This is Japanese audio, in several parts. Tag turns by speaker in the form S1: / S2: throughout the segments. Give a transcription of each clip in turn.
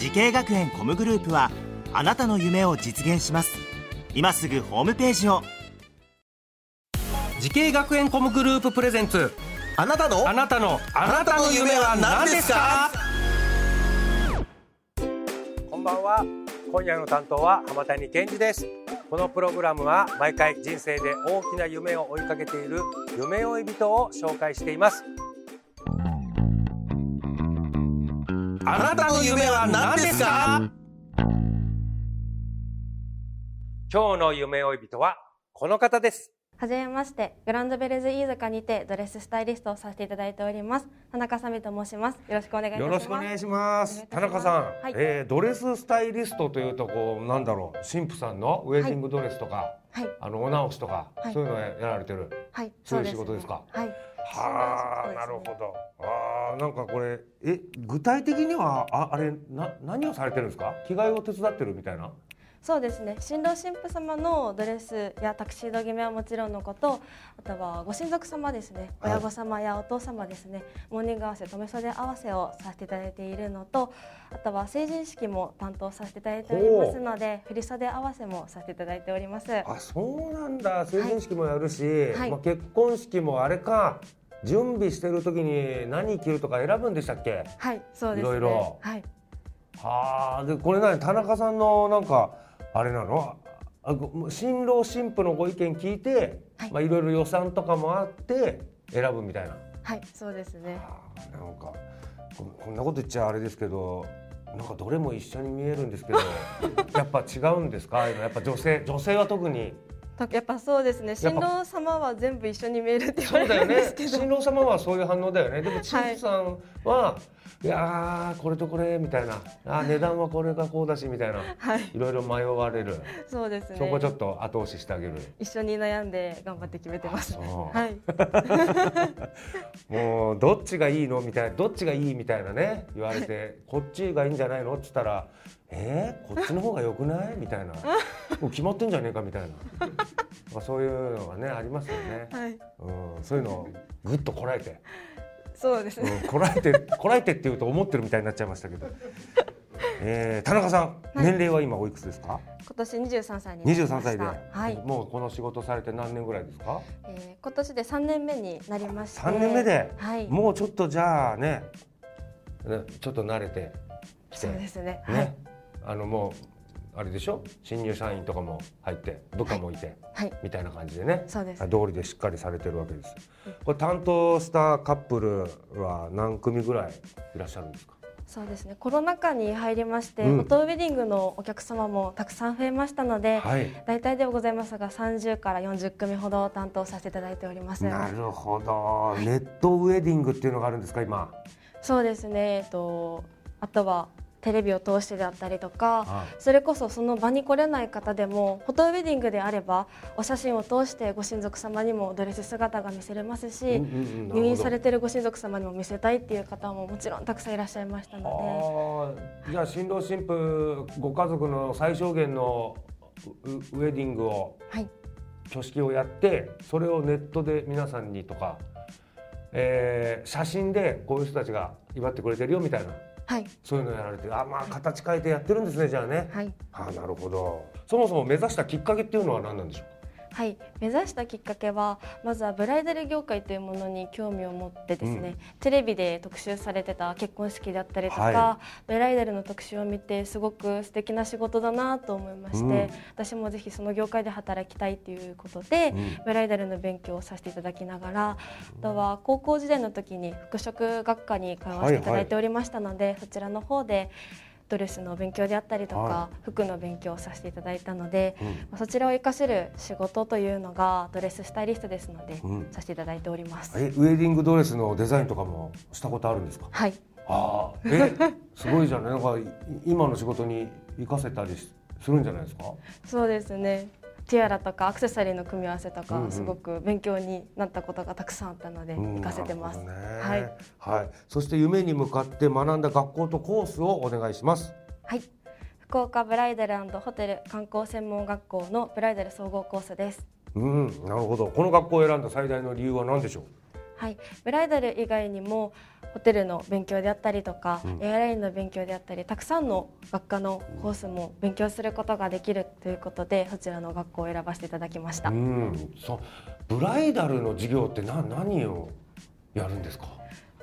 S1: 滋慶学園 COMグループはあなたの夢を実現します。今すぐホームページを。
S2: 滋慶学園 COMグループプレゼンツ。
S3: あなたの？
S2: あなたの。あなたの夢は何ですか？
S4: こんばんは。今夜の担当は浜谷健司です。このプログラムは毎回人生で大きな夢を追いかけている夢追い人を紹介しています
S2: あなたの夢は何ですか？
S4: 今日の夢追い人はこの方です。
S5: はじめまして、グランドベルズ飯塚にてドレススタイリストをさせていただいております。田中さみと申します。よろしくお願いし
S4: よ
S5: ます。
S4: ろしくお願いします。田中さん、
S5: はい。
S4: えードレススタイリストというとこうなんだろう神父さんのウェディングドレスとか、
S5: はい、
S4: あのお直しとか、
S5: はい。
S4: そういうのをやられてる。
S5: はい、
S4: そういう仕事ですか？
S5: はい。
S4: はあ、なるほど。ああ、なんかこれ、え、具体的には、あ、あれ、な、何をされてるんですか？着替えを手伝ってるみたいな？
S5: そうですね。新郎新婦様のドレスやタクシード決めはもちろんのこと、あとはご親族様ですね。
S4: はい
S5: 親御様やお父様ですね。モーニング合わせ、留め袖合わせをさせていただいているのと、あとは成人式も担当させていただいておりますので、振り袖合わせもさせていただいております。
S4: あ、そうなんだ。成人式もやるし、
S5: はい
S4: まあ、結婚式もあれか。準備してる時に何着るとか選ぶんでしたっけ？
S5: はい、そうですね。
S4: いろいろ
S5: はい。
S4: はあ、で、これ何、田中さんの、なんか、あれなの？新郎新婦のご意見聞いて、
S5: はい
S4: まあいろいろ予算とかもあって選ぶみたいな。
S5: はい、そうですね。
S4: あーなんかここんなこと言っちゃあれですけどなんかどれも一緒に見えるんですけど やっぱ違うんですか？やっぱ女性女性は特に
S5: たやっぱそうですね。新
S4: ぱ
S5: 郎様は全部一緒に見えるって言われ
S4: そうだよね
S5: るんですけど。
S4: 新郎様はそういう反応だよねでも陳婦さんは、い、やーこれとこれみたいな。あー値段はこれがこうだしみたいな。
S5: はい、
S4: いろいろ迷われる。
S5: そうですね。
S4: そこちょっと後押ししてあげる。
S5: 一緒に悩んで頑張って決めてます。はい。
S4: もうどっちがいいの？みたいな。どっちがいいみたいなね言われてこっちがいいんじゃないの？って言ったらえー、こっちの方が良くない？みたいな。もう決まってんじゃねえか？みたいな。まあそういうのがねありますよね、
S5: はい。
S4: うん、そういうのをぐっとこらえて、う
S5: そうですね。
S4: ん、こらえてこらえてっていうと思ってるみたいになっちゃいましたけど、えー、田中さん、年齢は今おいくつですか？
S5: 今年二十三歳になりました。
S4: 23歳で、
S5: はい。
S4: もうこの仕事されて何年ぐらいですか？
S5: えー、今年で三年目になりまして。
S4: 3年目で、
S5: はい。
S4: もうちょっとじゃあねねちょっと慣れてきて
S5: そうですね。
S4: ね、
S5: はい。
S4: あのもうあれでしょ？新入社員とかも入って部下もいて、
S5: はい。
S4: みたいな感じでね
S5: そうです。
S4: 道理でしっかりされてるわけですこれ担当したカップルは何組ぐらいいらっしゃるんですか？
S5: そうですね。コロナ禍に入りまして、
S4: うん
S5: フォトウェディングのお客様もたくさん増えましたので。
S4: はい
S5: 大体ではございますが、30から40組ほど担当させていただいております。
S4: なるほど、ネットウェディングっていうのがあるんですか今？
S5: そうですね。えっと、あとはテレビを通してであったりとか。
S4: あ
S5: それこそその場に来れない方でもフォトウェディングであればお写真を通してご親族様にもドレス姿が見せれますし、
S4: うんうんうん
S5: 入院されてるご親族様にも見せたいっていう方ももちろんたくさんいらっしゃいましたの
S4: あーじゃあ新郎新婦ご家族の最小限のウウェディングを
S5: で、はい、
S4: 挙式をやってそれをネットで皆さんにとか、えー写真でこういう人たちが祝ってくれてるよみたいな
S5: はい、
S4: そういうのやられてあまあ形変えてやってるんですねじゃあね。
S5: はい、
S4: あーなるほど。そもそも目指したきっかけっていうのは何なんでしょう？
S5: はい、目指したきっかけはまずはブライダル業界というものに興味を持ってですね、テレビで特集されてた結婚式だったりとか、
S4: は
S5: ブライダルの特集を見てすごく素敵な仕事だなと思いまして、
S4: うん。
S5: 私もぜひその業界で働きたいということで、
S4: うん。
S5: ブライダルの勉強をさせていただきながらあとは高校時代の時に服飾学科に通わせていただいておりましたので、そちらの方でドレスの勉強であったりとか、
S4: は
S5: 服の勉強をさせていただいたので、
S4: うん。
S5: まあそちらを活かせる仕事というのがドレススタイリストですので、
S4: うん。
S5: させていただいております。
S4: えウェディングドレスのデザインとかもしたことあるんですか？
S5: はい、
S4: ああえすごいじゃない。なんかい今の仕事に活かせたりしするんじゃないですか？
S5: そうですねティアラとかアクセサリーの組み合わせとか、すごく勉強になったことがたくさんあったので
S4: うん。
S5: 活かせてます、
S4: ね。
S5: はい。
S4: はい、そして夢に向かって学んだ学校とコースをお願いします。
S5: はい。福岡ブライダルホテル観光専門学校のブライダル総合コースです。
S4: うん。なるほど。この学校を選んだ最大の理由は何でしょう？
S5: はい、ブライダル以外にもホテルの勉強であったりとか、
S4: うん。
S5: エアラインの勉強であったりたくさんの学科のコースも勉強することができるということでそちらの学校を選ばせていただきました、
S4: うん。そう。ブライダルの授業ってな何をやるんですか？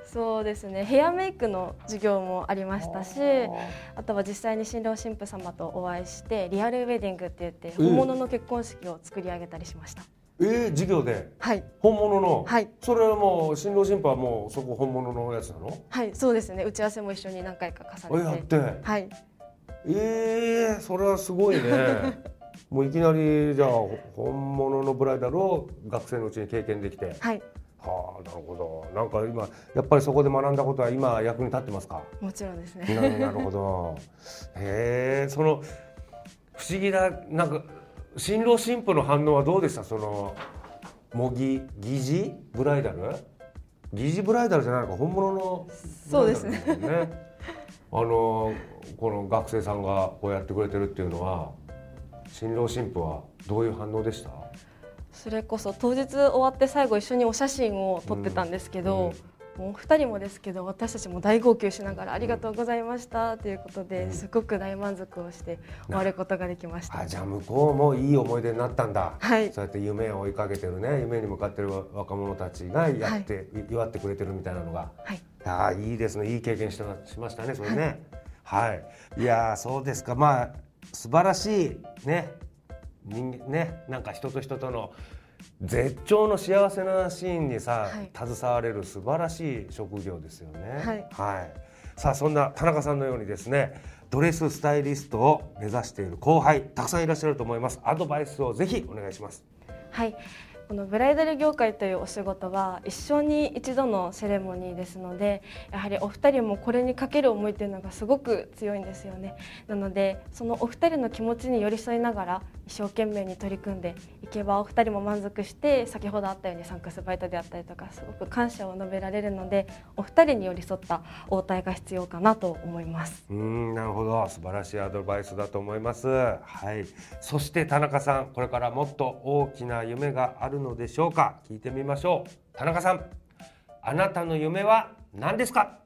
S5: そうですね。ヘアメイクの授業もありましたしあとは実際に新郎新婦様とお会いしてリアルウェディングって言って本物の結婚式を作り上げたりしました、
S4: えー、授業で？
S5: はい。
S4: 本物の、
S5: はい。
S4: それはもう新郎新婦はもうそこ本物のやつなの？
S5: はいそうですね。打ち合わせも一緒に何回か重ね
S4: えやって。て
S5: はい。
S4: えー、それはすごいね。もういきなりじゃあほ本物のブライダルを学生のうちに経験できて。
S5: はい。
S4: はあなるほど。なんか今やっぱりそこで学んだことは今役に立ってますか？
S5: もちろんですね。
S4: ななるほど。へえその不思議ななんか新郎新婦の反応はどうでした？その模擬疑似？ブライダル？疑似？ブライダルじゃないのか？本物のブライダルなんだよね。あのこの学生さんがこうやってくれてるっていうのは新郎新婦はどういう反応でした？
S5: それこそ当日終わって最後一緒にお写真を撮ってたんですけど、もう2人もですけど私たちも大号泣しながら「ありがとうございました」ということですごく大満足をして終わることができました。
S4: あじゃあ向こうもいい思い出になったんだ、
S5: はい。
S4: そうやって夢を追いかけてるね。夢に向かってる若者たちがやって、祝ってくれてるみたいなのが。
S5: はい。
S4: ああいいですね。いい経験したしましたねそれね。はい、い、やーそうですか。まあ素晴らしいね。人間ね。なんか人と人との絶頂の幸せなシーンにさ、
S5: はい。
S4: 携われる素晴らしい職業ですよね。
S5: はい。
S4: さあそんな田中さんのようにですねドレススタイリストを目指している後輩たくさんいらっしゃると思います。アドバイスをぜひお願いします。
S5: はいこのブライダル業界というお仕事は一生に一度のセレモニーですのでやはりお二人もこれにかける思いというのがすごく強いんですよね。なのでそのお二人の気持ちに寄り添いながら一生懸命に取り組んでいけばお二人も満足して先ほどあったようにサンクスバイトであったりとかすごく感謝を述べられるのでお二人に寄り添った応対が必要かなと思います。
S4: うんなるほど。素晴らしいアドバイスだと思います。はい。そして田中さんこれからもっと大きな夢があるのでしょうか？聞いてみましょう。田中さん。あなたの夢は何ですか？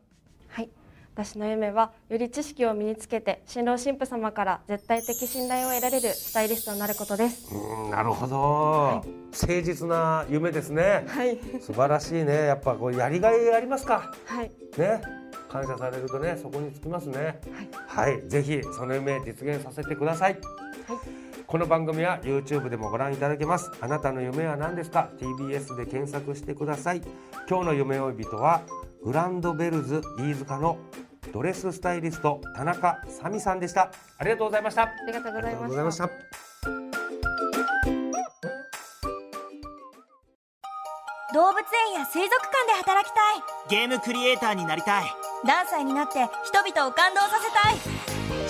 S5: はい。私の夢はより知識を身につけて新郎新婦様から絶対的信頼を得られるスタイリストになることです。
S4: うーんなるほど、誠実な夢ですね。
S5: はい。
S4: 素晴らしいね。やっぱこうやりがいありますか？
S5: はい。
S4: ね。感謝されるとねそこにつきますね。はい、ぜひその夢実現させてくださいこの番組は YouTube でもご覧いただけます。あなたの夢は何ですか？TBS で検索してください。今日の夢追い人はグランドベルズ飯塚のドレススタイリスト田中さみさんでした。ありがとうございました。
S5: ありがとうございまし
S4: した。た
S6: 動物園や水族館で働きたい。
S1: ゲームクリエイターになりたい。
S6: 何歳になって人々を感動させたい